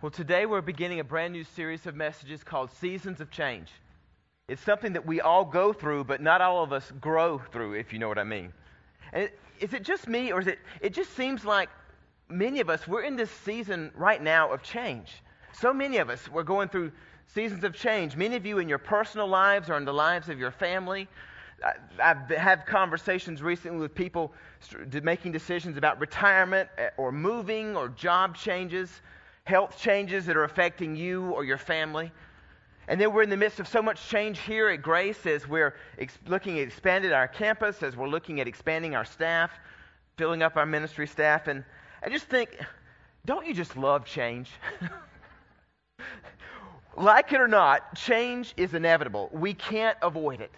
Well, today we're beginning a brand new series of messages called Seasons of Change. It's something that we all go through, but not all of us grow through, if you know what I mean. And it, is it just me, or is it, it just seems like many of us, we're in this season right now of change. So many of us, we're going through seasons of change. Many of you in your personal lives or in the lives of your family. I've had conversations recently with people making decisions about retirement eh, or moving or job changes, health changes that are affecting you or your family. And then we're in the midst of so much change here at Grace as we're ex- looking at expanding our campus, as we're looking at expanding our staff, filling up our ministry staff. And I just think, don't you just love change? like it or not, change is inevitable. We can't avoid it.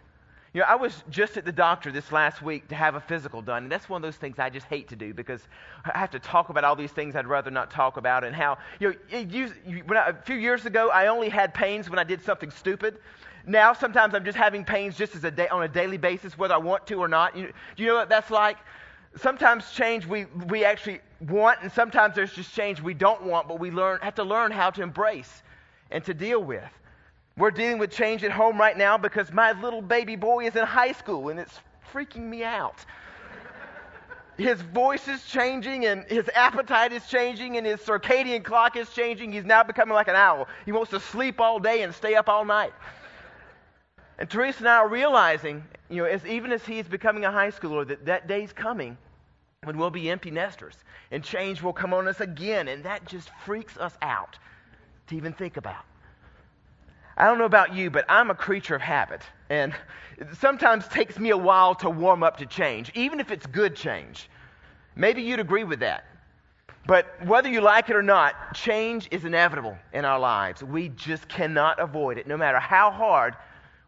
You know, I was just at the doctor this last week to have a physical done, and that's one of those things I just hate to do because I have to talk about all these things I'd rather not talk about, and how you know, you, you, I, a few years ago I only had pains when I did something stupid. Now sometimes I'm just having pains just as a day, on a daily basis, whether I want to or not. You, do you know what that's like? Sometimes change we we actually want, and sometimes there's just change we don't want, but we learn have to learn how to embrace and to deal with. We're dealing with change at home right now because my little baby boy is in high school and it's freaking me out. his voice is changing and his appetite is changing and his circadian clock is changing. He's now becoming like an owl. He wants to sleep all day and stay up all night. And Teresa and I are realizing, you know, as, even as he's becoming a high schooler, that that day's coming when we'll be empty nesters and change will come on us again. And that just freaks us out to even think about. I don't know about you, but I'm a creature of habit. And it sometimes takes me a while to warm up to change, even if it's good change. Maybe you'd agree with that. But whether you like it or not, change is inevitable in our lives. We just cannot avoid it, no matter how hard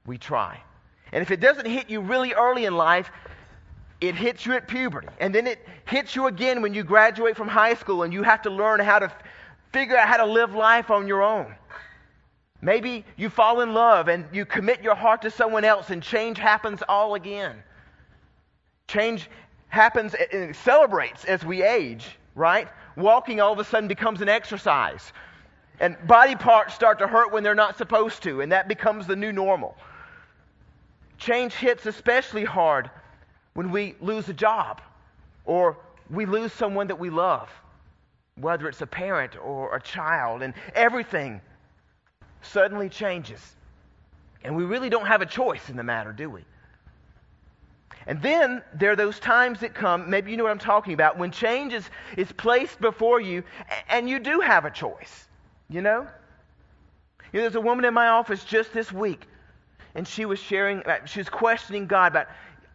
we try. And if it doesn't hit you really early in life, it hits you at puberty. And then it hits you again when you graduate from high school and you have to learn how to figure out how to live life on your own. Maybe you fall in love and you commit your heart to someone else and change happens all again. Change happens eh, eh, and accelerates as we age, right? Walking all of a sudden becomes an exercise. And body parts start to hurt when they're not supposed to, and that becomes the new normal. Change hits especially hard when we lose a job or we lose someone that we love whether it's a parent or a child, and everything suddenly changes. And we really don't have a choice in the matter, do we? And then there are those times that come, maybe you know what I'm talking about, when change is, is placed before you and you do have a choice. You know? you know? There's a woman in my office just this week, and she was sharing, uh, she was questioning God about,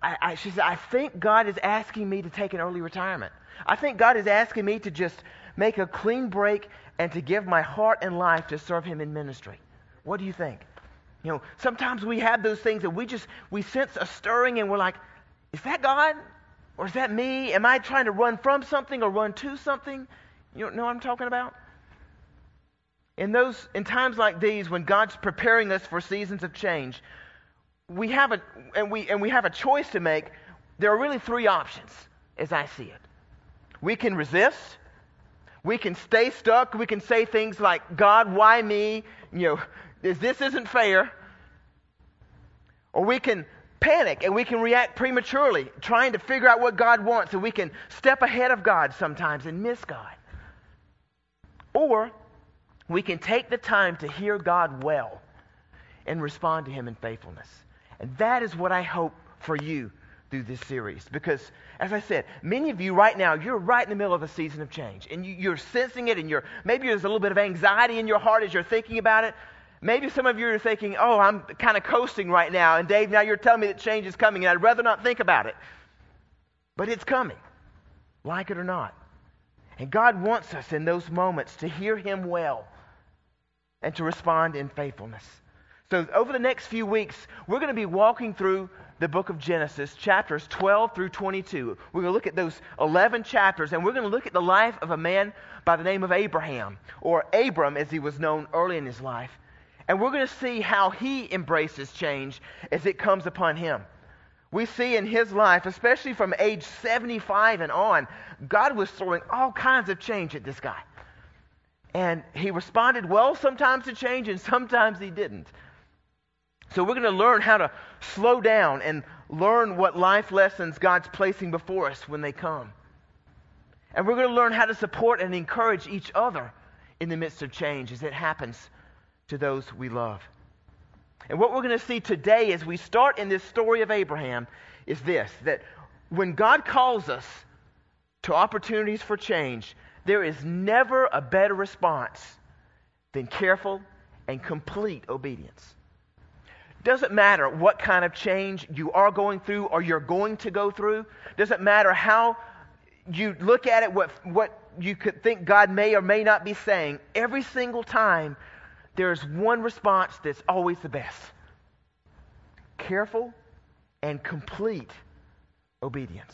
I, I, she said, I think God is asking me to take an early retirement. I think God is asking me to just make a clean break and to give my heart and life to serve Him in ministry. What do you think? You know, sometimes we have those things that we just, we sense a stirring and we're like, is that God? Or is that me? Am I trying to run from something or run to something? You know what I'm talking about? In those, in times like these, when God's preparing us for seasons of change, we have a, and we, and we have a choice to make. There are really three options, as I see it. We can resist, we can stay stuck. We can say things like, God, why me? You know, this, isn't fair. Or we can panic and we can react prematurely, trying to figure out what God wants, and we can step ahead of God sometimes and miss God. Or we can take the time to hear God well and respond to Him in faithfulness. And that is what I hope for you through this series. Because, as I said, many of you right now, you're right in the middle of a season of change. And you, are sensing it, and you're, maybe there's a little bit of anxiety in your heart as you're thinking about it. Maybe some of you are thinking, oh, I'm kind of coasting right now. And Dave, now you're telling me that change is coming, and I'd rather not think about it. But it's coming, like it or not. And God wants us in those moments to hear Him well and to respond in faithfulness. So, over the next few weeks, we're going to be walking through the book of Genesis, chapters 12 through 22. We're going to look at those 11 chapters, and we're going to look at the life of a man by the name of Abraham, or Abram as he was known early in his life. And we're going to see how he embraces change as it comes upon him. We see in his life, especially from age 75 and on, God was throwing all kinds of change at this guy. And he responded well sometimes to change, and sometimes he didn't. So we're going to learn how to slow down and learn what life lessons God's placing before us when they come. And we're going to learn how to support and encourage each other in the midst of change as it happens to those we love. And what we're going to see today as we start in this story of Abraham is this that when God calls us to opportunities for change, there is never a better response than careful and complete obedience. Doesn't matter what kind of change you are going through or you're going to go through. Doesn't matter how you look at it, what, what you could think God may or may not be saying. Every single time, there's one response that's always the best careful and complete obedience.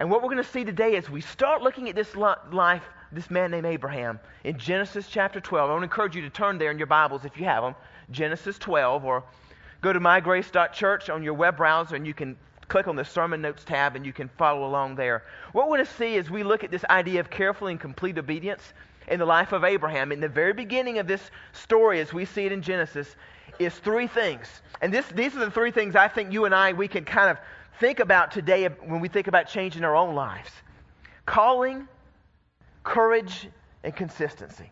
And what we're going to see today as we start looking at this life, this man named Abraham, in Genesis chapter 12. I want to encourage you to turn there in your Bibles if you have them, Genesis 12, or go to mygrace.church on your web browser and you can click on the sermon notes tab and you can follow along there. What we're going to see as we look at this idea of careful and complete obedience in the life of Abraham, in the very beginning of this story as we see it in Genesis, is three things. And this, these are the three things I think you and I, we can kind of think about today when we think about changing our own lives calling, courage, and consistency.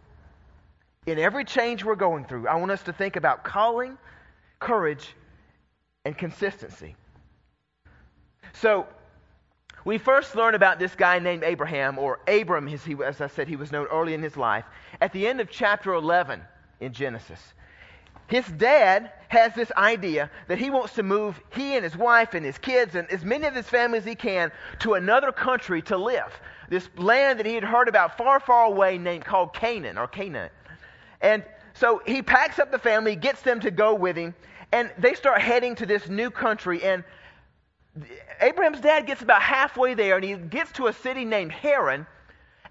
In every change we're going through, I want us to think about calling, courage, and consistency. So, we first learn about this guy named Abraham, or Abram, as, he, as I said, he was known early in his life, at the end of chapter 11 in Genesis. His dad has this idea that he wants to move he and his wife and his kids and as many of his family as he can to another country to live. This land that he had heard about far, far away named called Canaan or Canaan. And so he packs up the family, gets them to go with him, and they start heading to this new country. And Abraham's dad gets about halfway there, and he gets to a city named Haran,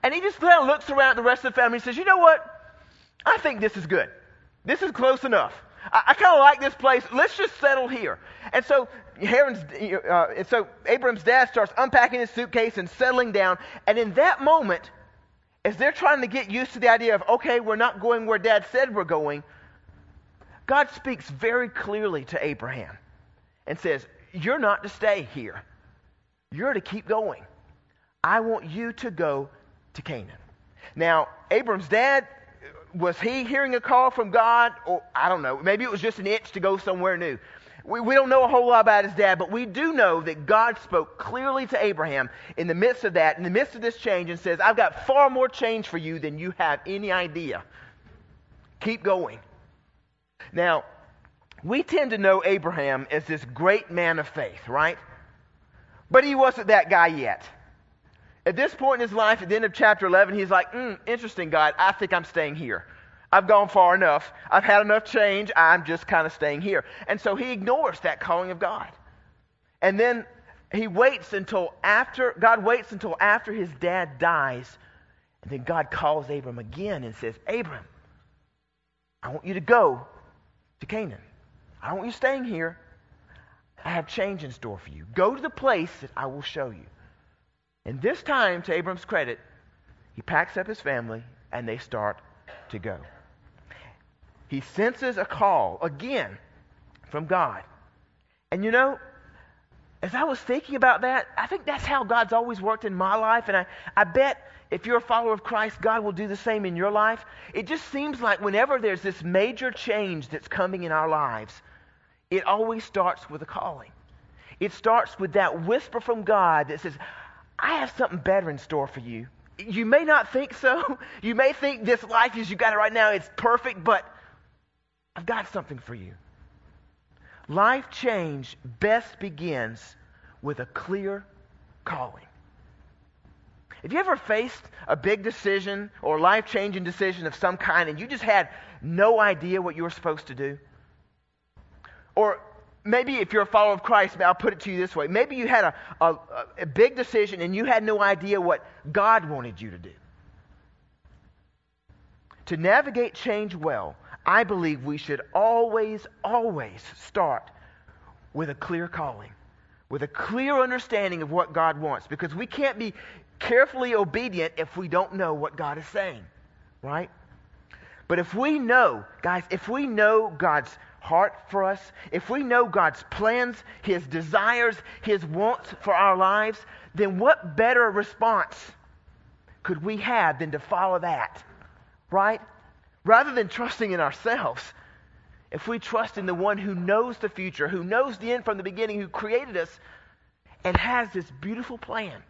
and he just kind of looks around at the rest of the family and says, You know what? I think this is good. This is close enough. I, I kind of like this place. Let's just settle here. And so Haran's, uh, and so Abraham's dad starts unpacking his suitcase and settling down. And in that moment, as they're trying to get used to the idea of, okay, we're not going where dad said we're going, God speaks very clearly to Abraham and says, You're not to stay here. You're to keep going. I want you to go to Canaan. Now, Abram's dad, was he hearing a call from God? Or I don't know. Maybe it was just an itch to go somewhere new. We, we don't know a whole lot about his dad, but we do know that God spoke clearly to Abraham in the midst of that, in the midst of this change, and says, I've got far more change for you than you have any idea. Keep going. Now, we tend to know Abraham as this great man of faith, right? But he wasn't that guy yet. At this point in his life, at the end of chapter 11, he's like, mm, interesting, God, I think I'm staying here. I've gone far enough. I've had enough change. I'm just kind of staying here. And so he ignores that calling of God. And then he waits until after, God waits until after his dad dies. And then God calls Abram again and says, Abram, I want you to go to Canaan. I don't want you staying here. I have change in store for you. Go to the place that I will show you. And this time, to Abram's credit, he packs up his family and they start to go. He senses a call again from God. And you know, as I was thinking about that, I think that's how God's always worked in my life. And I, I bet if you're a follower of Christ, God will do the same in your life. It just seems like whenever there's this major change that's coming in our lives, it always starts with a calling. It starts with that whisper from God that says, I have something better in store for you. You may not think so. You may think this life as you got it right now is perfect, but I've got something for you. Life change best begins with a clear calling. Have you ever faced a big decision or life changing decision of some kind and you just had no idea what you were supposed to do? Or maybe if you're a follower of Christ, I'll put it to you this way. Maybe you had a, a, a big decision and you had no idea what God wanted you to do. To navigate change well, I believe we should always, always start with a clear calling, with a clear understanding of what God wants, because we can't be carefully obedient if we don't know what God is saying. right? But if we know, guys, if we know God's heart for us, if we know God's plans, His desires, His wants for our lives, then what better response could we have than to follow that? Right? Rather than trusting in ourselves, if we trust in the one who knows the future, who knows the end from the beginning, who created us, and has this beautiful plan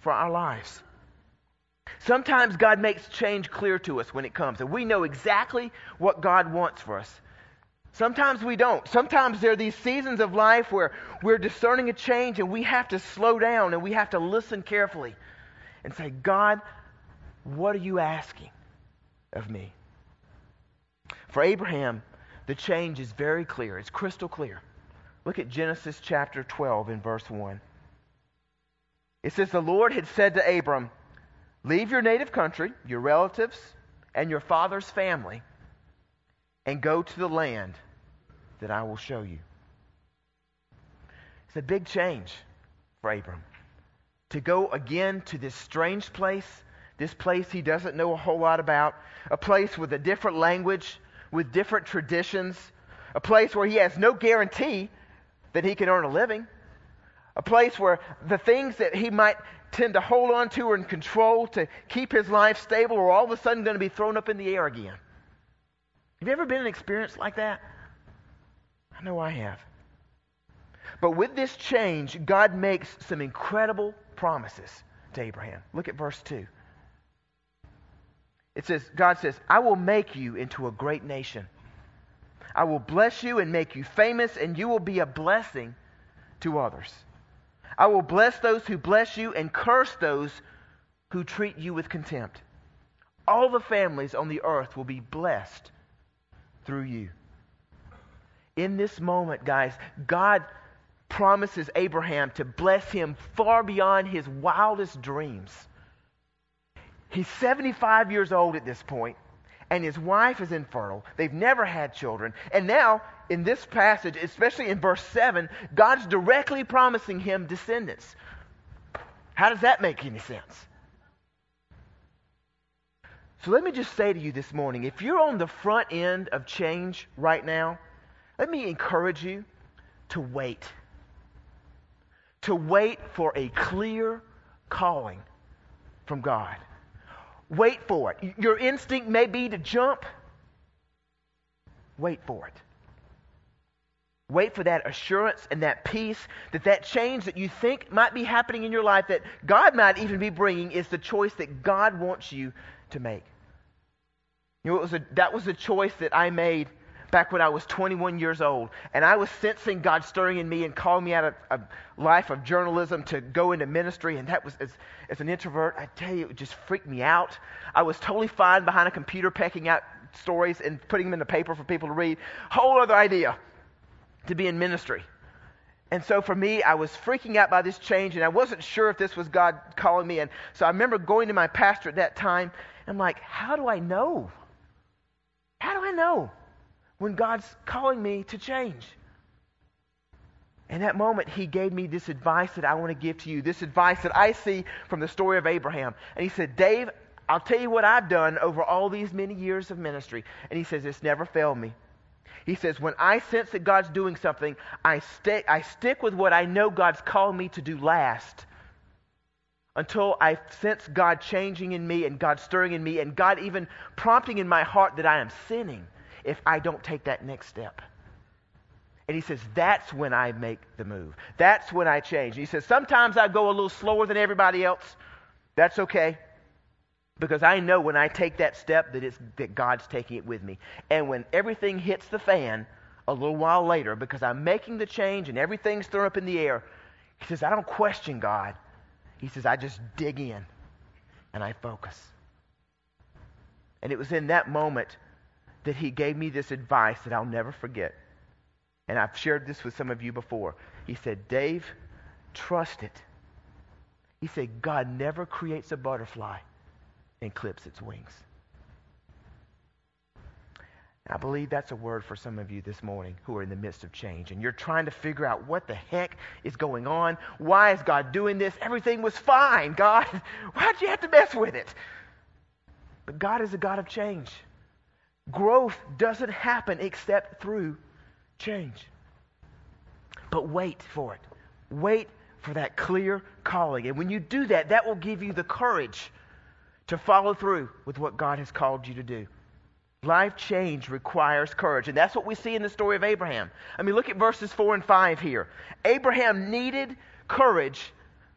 for our lives. Sometimes God makes change clear to us when it comes, and we know exactly what God wants for us. Sometimes we don't. Sometimes there are these seasons of life where we're discerning a change and we have to slow down and we have to listen carefully and say, God, what are you asking of me? For Abraham, the change is very clear. It's crystal clear. Look at Genesis chapter 12 in verse 1. It says, The Lord had said to Abram, Leave your native country, your relatives, and your father's family, and go to the land that I will show you. It's a big change for Abram. To go again to this strange place, this place he doesn't know a whole lot about, a place with a different language, with different traditions, a place where he has no guarantee that he can earn a living, a place where the things that he might tend to hold on to and control to keep his life stable are all of a sudden going to be thrown up in the air again. Have you ever been in an experience like that? I know I have. But with this change, God makes some incredible promises to Abraham. Look at verse 2. It says, God says, I will make you into a great nation. I will bless you and make you famous, and you will be a blessing to others. I will bless those who bless you and curse those who treat you with contempt. All the families on the earth will be blessed through you. In this moment, guys, God promises Abraham to bless him far beyond his wildest dreams. He's 75 years old at this point, and his wife is infertile. They've never had children. And now, in this passage, especially in verse 7, God's directly promising him descendants. How does that make any sense? So let me just say to you this morning if you're on the front end of change right now, let me encourage you to wait. To wait for a clear calling from God. Wait for it. Your instinct may be to jump. Wait for it. Wait for that assurance and that peace that that change that you think might be happening in your life, that God might even be bringing, is the choice that God wants you to make. You know, was a, that was a choice that I made back when I was 21 years old. And I was sensing God stirring in me and calling me out of a life of journalism to go into ministry. And that was, as, as an introvert, I tell you, it just freaked me out. I was totally fine behind a computer pecking out stories and putting them in the paper for people to read. Whole other idea to be in ministry. And so for me, I was freaking out by this change, and I wasn't sure if this was God calling me. And so I remember going to my pastor at that time. And I'm like, how do I know? How do I know? when God's calling me to change. In that moment, he gave me this advice that I want to give to you, this advice that I see from the story of Abraham. And he said, Dave, I'll tell you what I've done over all these many years of ministry. And he says, It's never failed me. He says, When I sense that God's doing something, I stick, I stick with what I know God's called me to do last until I sense God changing in me and God stirring in me and God even prompting in my heart that I am sinning if I don't take that next step. And he says, that's when I make the move. That's when I change. And he says, sometimes I go a little slower than everybody else. That's okay. Because I know when I take that step that, it's, that God's taking it with me. And when everything hits the fan a little while later, because I'm making the change and everything's thrown up in the air, he says, I don't question God. He says, I just dig in and I focus. And it was in that moment that he gave me this advice that I'll never forget. And I've shared this with some of you before. He said, Dave, trust it. He said, God never creates a butterfly and clips its wings. I believe that's a word for some of you this morning who are in the midst of change and you're trying to figure out what the heck is going on. Why is God doing this? Everything was fine, God. Why'd you have to mess with it? But God is a God of change. Growth doesn't happen except through change. But wait for it. Wait for that clear calling. And when you do that, that will give you the courage to follow through with what God has called you to do. Life change requires courage. And that's what we see in the story of Abraham. I mean, look at verses 4 and 5 here. Abraham needed courage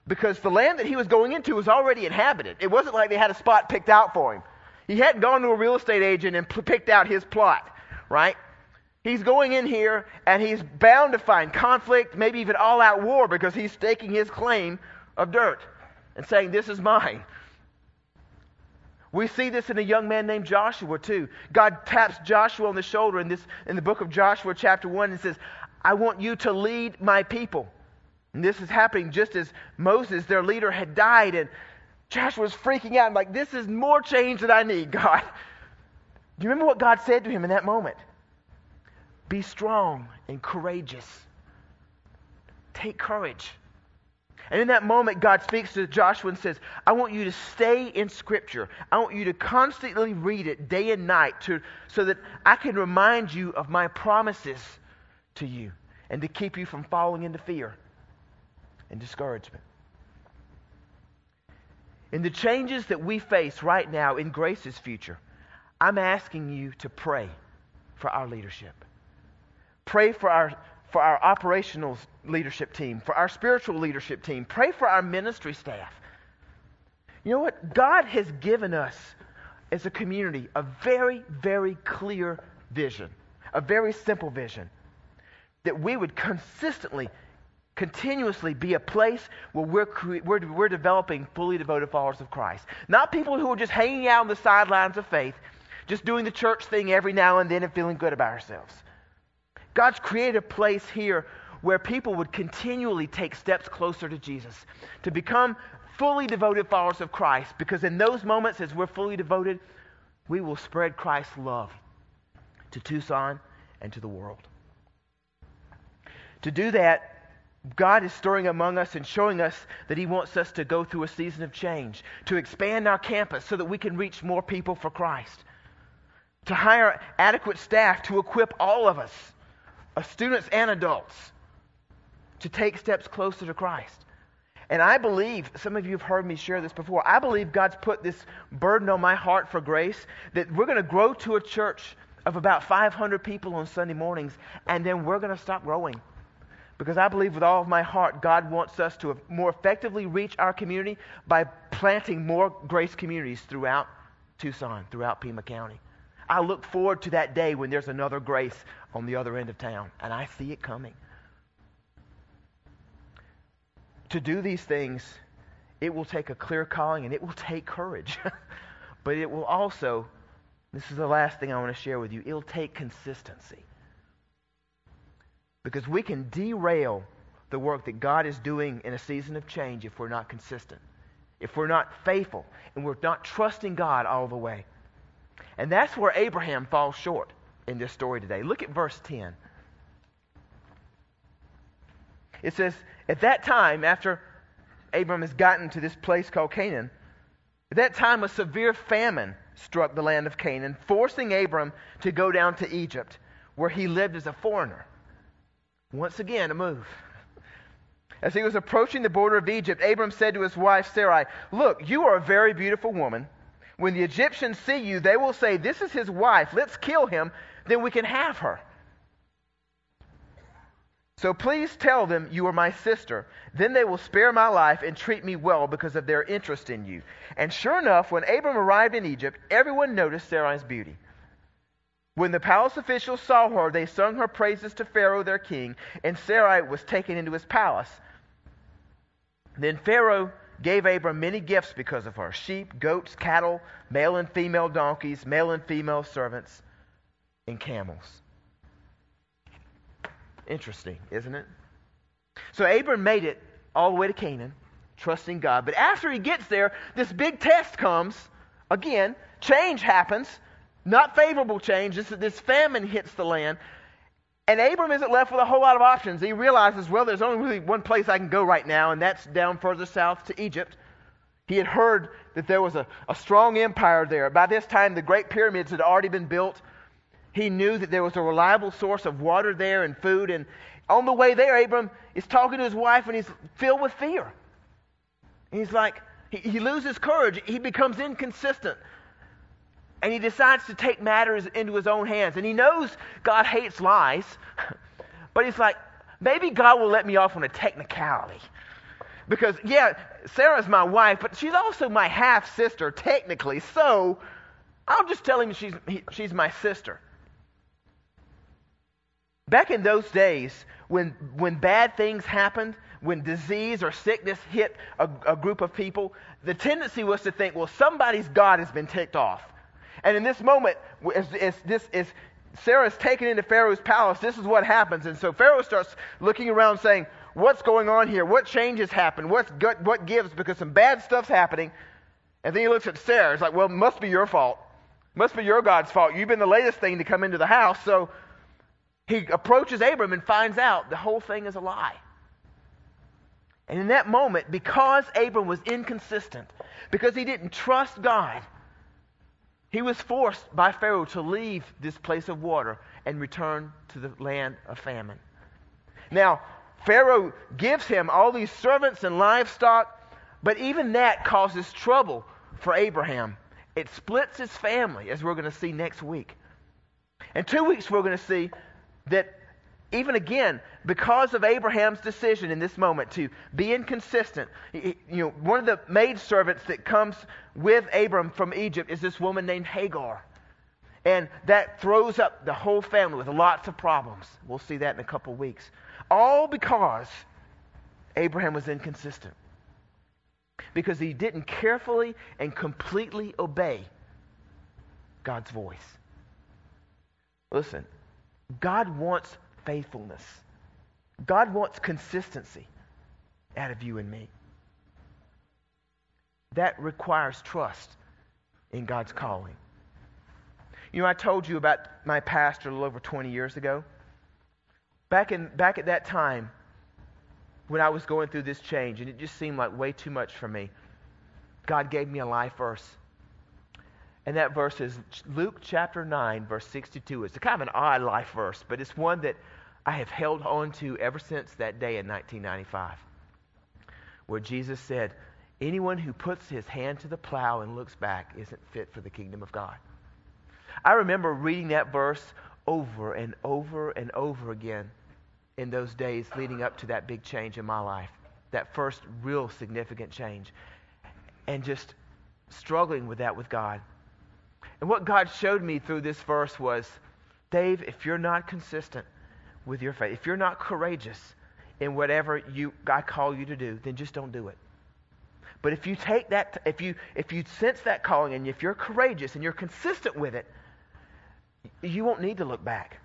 because the land that he was going into was already inhabited. It wasn't like they had a spot picked out for him. He hadn't gone to a real estate agent and p- picked out his plot, right? He's going in here and he's bound to find conflict, maybe even all out war because he's staking his claim of dirt and saying, This is mine. We see this in a young man named Joshua too. God taps Joshua on the shoulder in this in the book of Joshua chapter 1 and says, "I want you to lead my people." And this is happening just as Moses, their leader, had died and Joshua's freaking out. I'm like, "This is more change than I need, God." Do you remember what God said to him in that moment? Be strong and courageous. Take courage. And in that moment, God speaks to Joshua and says, I want you to stay in Scripture. I want you to constantly read it day and night to, so that I can remind you of my promises to you and to keep you from falling into fear and discouragement. In the changes that we face right now in Grace's future, I'm asking you to pray for our leadership. Pray for our for our operational leadership team, for our spiritual leadership team. Pray for our ministry staff. You know what? God has given us as a community a very, very clear vision, a very simple vision that we would consistently, continuously be a place where we're, cre- we're, we're developing fully devoted followers of Christ. Not people who are just hanging out on the sidelines of faith, just doing the church thing every now and then and feeling good about ourselves. God's created a place here where people would continually take steps closer to Jesus, to become fully devoted followers of Christ, because in those moments, as we're fully devoted, we will spread Christ's love to Tucson and to the world. To do that, God is stirring among us and showing us that He wants us to go through a season of change, to expand our campus so that we can reach more people for Christ, to hire adequate staff to equip all of us of students and adults to take steps closer to Christ. And I believe, some of you have heard me share this before, I believe God's put this burden on my heart for grace that we're going to grow to a church of about 500 people on Sunday mornings, and then we're going to stop growing. Because I believe with all of my heart, God wants us to more effectively reach our community by planting more grace communities throughout Tucson, throughout Pima County. I look forward to that day when there's another grace on the other end of town, and I see it coming. To do these things, it will take a clear calling and it will take courage. but it will also, this is the last thing I want to share with you, it'll take consistency. Because we can derail the work that God is doing in a season of change if we're not consistent, if we're not faithful, and we're not trusting God all the way. And that's where Abraham falls short in this story today. Look at verse 10. It says, At that time, after Abram has gotten to this place called Canaan, at that time a severe famine struck the land of Canaan, forcing Abram to go down to Egypt, where he lived as a foreigner. Once again, a move. As he was approaching the border of Egypt, Abram said to his wife Sarai, Look, you are a very beautiful woman. When the Egyptians see you, they will say, This is his wife. Let's kill him, then we can have her. So please tell them you are my sister. Then they will spare my life and treat me well because of their interest in you. And sure enough, when Abram arrived in Egypt, everyone noticed Sarai's beauty. When the palace officials saw her, they sung her praises to Pharaoh their king, and Sarai was taken into his palace. Then Pharaoh gave Abram many gifts because of her sheep, goats, cattle, male and female donkeys, male and female servants, and camels. Interesting, isn't it? So Abram made it all the way to Canaan, trusting God. But after he gets there, this big test comes. Again, change happens. Not favorable change. This, this famine hits the land. And Abram isn't left with a whole lot of options. He realizes, well, there's only really one place I can go right now, and that's down further south to Egypt. He had heard that there was a, a strong empire there. By this time, the Great Pyramids had already been built. He knew that there was a reliable source of water there and food. And on the way there, Abram is talking to his wife and he's filled with fear. He's like, he, he loses courage. He becomes inconsistent. And he decides to take matters into his own hands. And he knows God hates lies. But he's like, maybe God will let me off on a technicality. Because, yeah, Sarah's my wife, but she's also my half sister, technically. So I'll just tell him she's, he, she's my sister. Back in those days, when, when bad things happened, when disease or sickness hit a, a group of people, the tendency was to think, well, somebody's God has been ticked off. And in this moment, as, this is Sarah's taken into Pharaoh's palace, this is what happens. And so Pharaoh starts looking around saying, What's going on here? What changes happen? What's good, what gives? Because some bad stuff's happening. And then he looks at Sarah. It's like, Well, it must be your fault. Must be your God's fault. You've been the latest thing to come into the house. So he approaches Abram and finds out the whole thing is a lie. And in that moment, because Abram was inconsistent, because he didn't trust God, he was forced by Pharaoh to leave this place of water and return to the land of famine. Now, Pharaoh gives him all these servants and livestock, but even that causes trouble for Abraham. It splits his family, as we're going to see next week. In two weeks, we're going to see that even again, because of Abraham's decision in this moment to be inconsistent, you know, one of the maidservants that comes with Abram from Egypt is this woman named Hagar. And that throws up the whole family with lots of problems. We'll see that in a couple of weeks. All because Abraham was inconsistent. Because he didn't carefully and completely obey God's voice. Listen, God wants faithfulness. God wants consistency out of you and me. That requires trust in God's calling. You know, I told you about my pastor a little over 20 years ago. Back, in, back at that time, when I was going through this change, and it just seemed like way too much for me, God gave me a life verse. And that verse is Luke chapter 9, verse 62. It's a kind of an odd life verse, but it's one that I have held on to ever since that day in 1995, where Jesus said, Anyone who puts his hand to the plow and looks back isn't fit for the kingdom of God. I remember reading that verse over and over and over again in those days leading up to that big change in my life, that first real significant change, and just struggling with that with God. And what God showed me through this verse was Dave, if you're not consistent, with your faith. If you're not courageous in whatever you I call you to do, then just don't do it. But if you take that, if you if you sense that calling, and if you're courageous and you're consistent with it, you won't need to look back,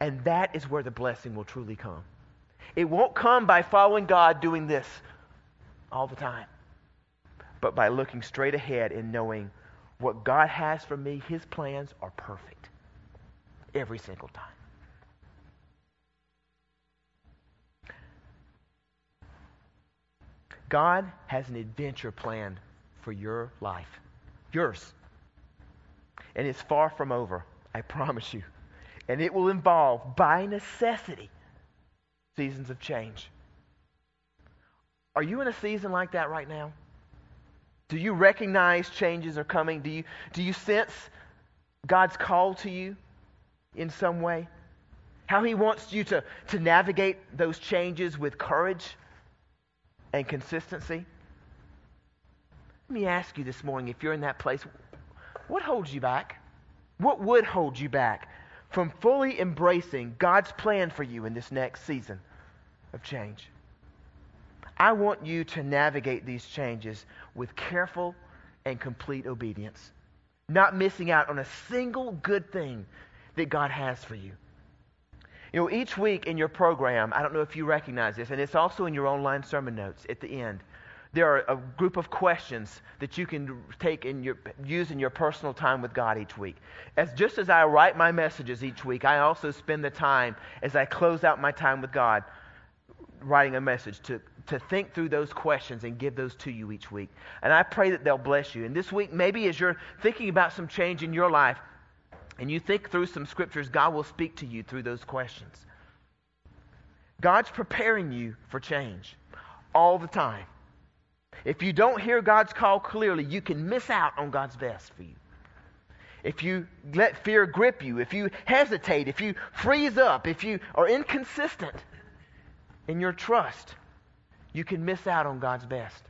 and that is where the blessing will truly come. It won't come by following God doing this all the time, but by looking straight ahead and knowing what God has for me. His plans are perfect every single time. God has an adventure planned for your life, yours. And it's far from over, I promise you. And it will involve, by necessity, seasons of change. Are you in a season like that right now? Do you recognize changes are coming? Do you, do you sense God's call to you in some way? How He wants you to, to navigate those changes with courage and consistency. Let me ask you this morning if you're in that place, what holds you back? What would hold you back from fully embracing God's plan for you in this next season of change? I want you to navigate these changes with careful and complete obedience, not missing out on a single good thing that God has for you. You know, each week in your program, I don't know if you recognize this, and it's also in your online sermon notes at the end. There are a group of questions that you can take and use in your personal time with God each week. As just as I write my messages each week, I also spend the time as I close out my time with God writing a message to to think through those questions and give those to you each week. And I pray that they'll bless you. And this week, maybe as you're thinking about some change in your life and you think through some scriptures, God will speak to you through those questions. God's preparing you for change all the time. If you don't hear God's call clearly, you can miss out on God's best for you. If you let fear grip you, if you hesitate, if you freeze up, if you are inconsistent in your trust, you can miss out on God's best.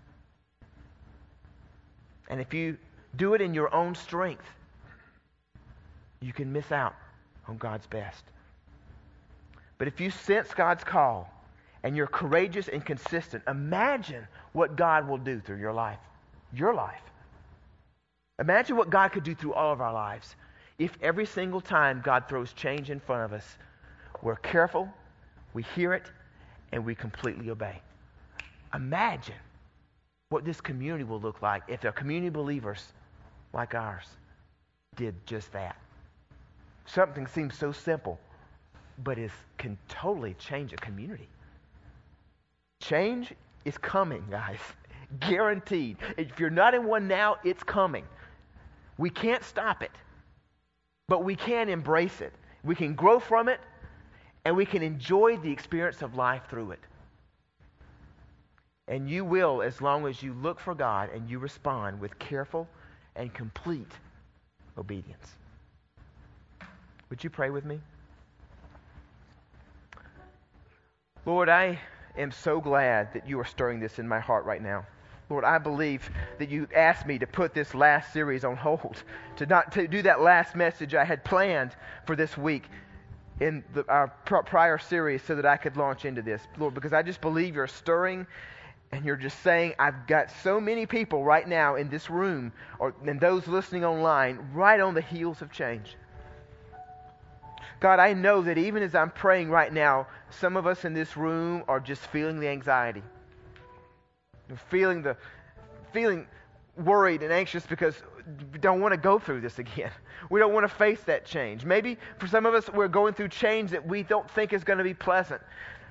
And if you do it in your own strength, you can miss out on God's best. But if you sense God's call and you're courageous and consistent, imagine what God will do through your life. Your life. Imagine what God could do through all of our lives if every single time God throws change in front of us, we're careful, we hear it, and we completely obey. Imagine what this community will look like if a community believers like ours did just that. Something seems so simple, but it can totally change a community. Change is coming, guys. Guaranteed. If you're not in one now, it's coming. We can't stop it, but we can embrace it. We can grow from it, and we can enjoy the experience of life through it. And you will as long as you look for God and you respond with careful and complete obedience. Would you pray with me? Lord, I am so glad that you are stirring this in my heart right now. Lord, I believe that you asked me to put this last series on hold, to not to do that last message I had planned for this week in the, our prior series so that I could launch into this, Lord, because I just believe you're stirring and you're just saying, I've got so many people right now in this room or and those listening online right on the heels of change. God, I know that even as I'm praying right now, some of us in this room are just feeling the anxiety. feeling the feeling worried and anxious because we don't want to go through this again. We don't want to face that change. Maybe for some of us, we're going through change that we don't think is going to be pleasant,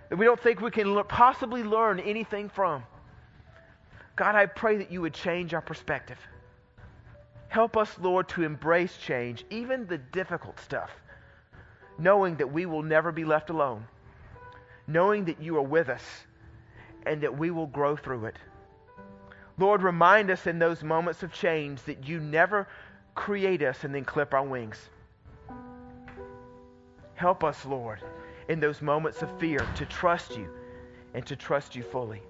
that we don't think we can possibly learn anything from. God, I pray that you would change our perspective. Help us, Lord, to embrace change, even the difficult stuff, knowing that we will never be left alone, knowing that you are with us, and that we will grow through it. Lord, remind us in those moments of change that you never create us and then clip our wings. Help us, Lord, in those moments of fear to trust you and to trust you fully.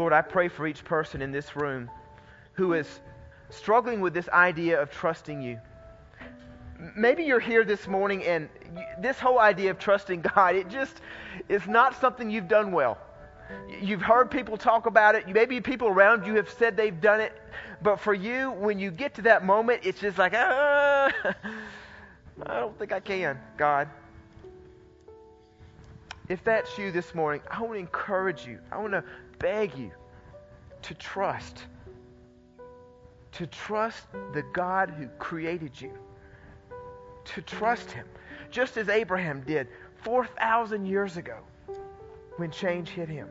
Lord, I pray for each person in this room who is struggling with this idea of trusting you. Maybe you're here this morning and this whole idea of trusting God, it just is not something you've done well. You've heard people talk about it. Maybe people around you have said they've done it. But for you, when you get to that moment, it's just like, ah, I don't think I can, God. If that's you this morning, I want to encourage you. I want to beg you to trust. To trust the God who created you. To trust Him. Just as Abraham did 4,000 years ago when change hit him.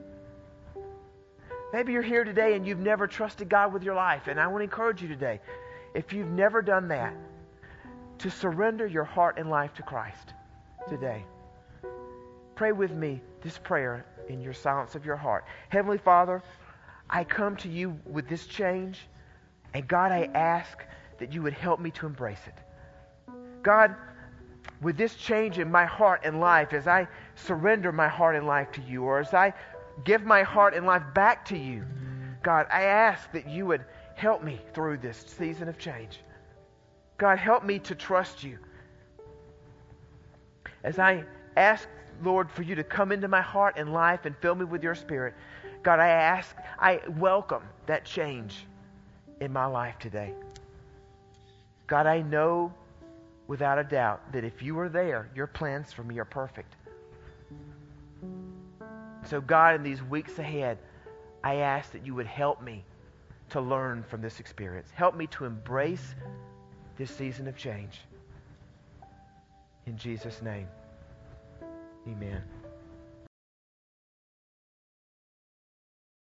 Maybe you're here today and you've never trusted God with your life. And I want to encourage you today, if you've never done that, to surrender your heart and life to Christ today. Pray with me this prayer in your silence of your heart. Heavenly Father, I come to you with this change, and God, I ask that you would help me to embrace it. God, with this change in my heart and life, as I surrender my heart and life to you, or as I give my heart and life back to you. God, I ask that you would help me through this season of change. God, help me to trust you. As I ask, Lord, for you to come into my heart and life and fill me with your spirit, God, I ask, I welcome that change in my life today. God, I know without a doubt that if you are there, your plans for me are perfect. So, God, in these weeks ahead, I ask that you would help me to learn from this experience. Help me to embrace this season of change. In Jesus' name, amen.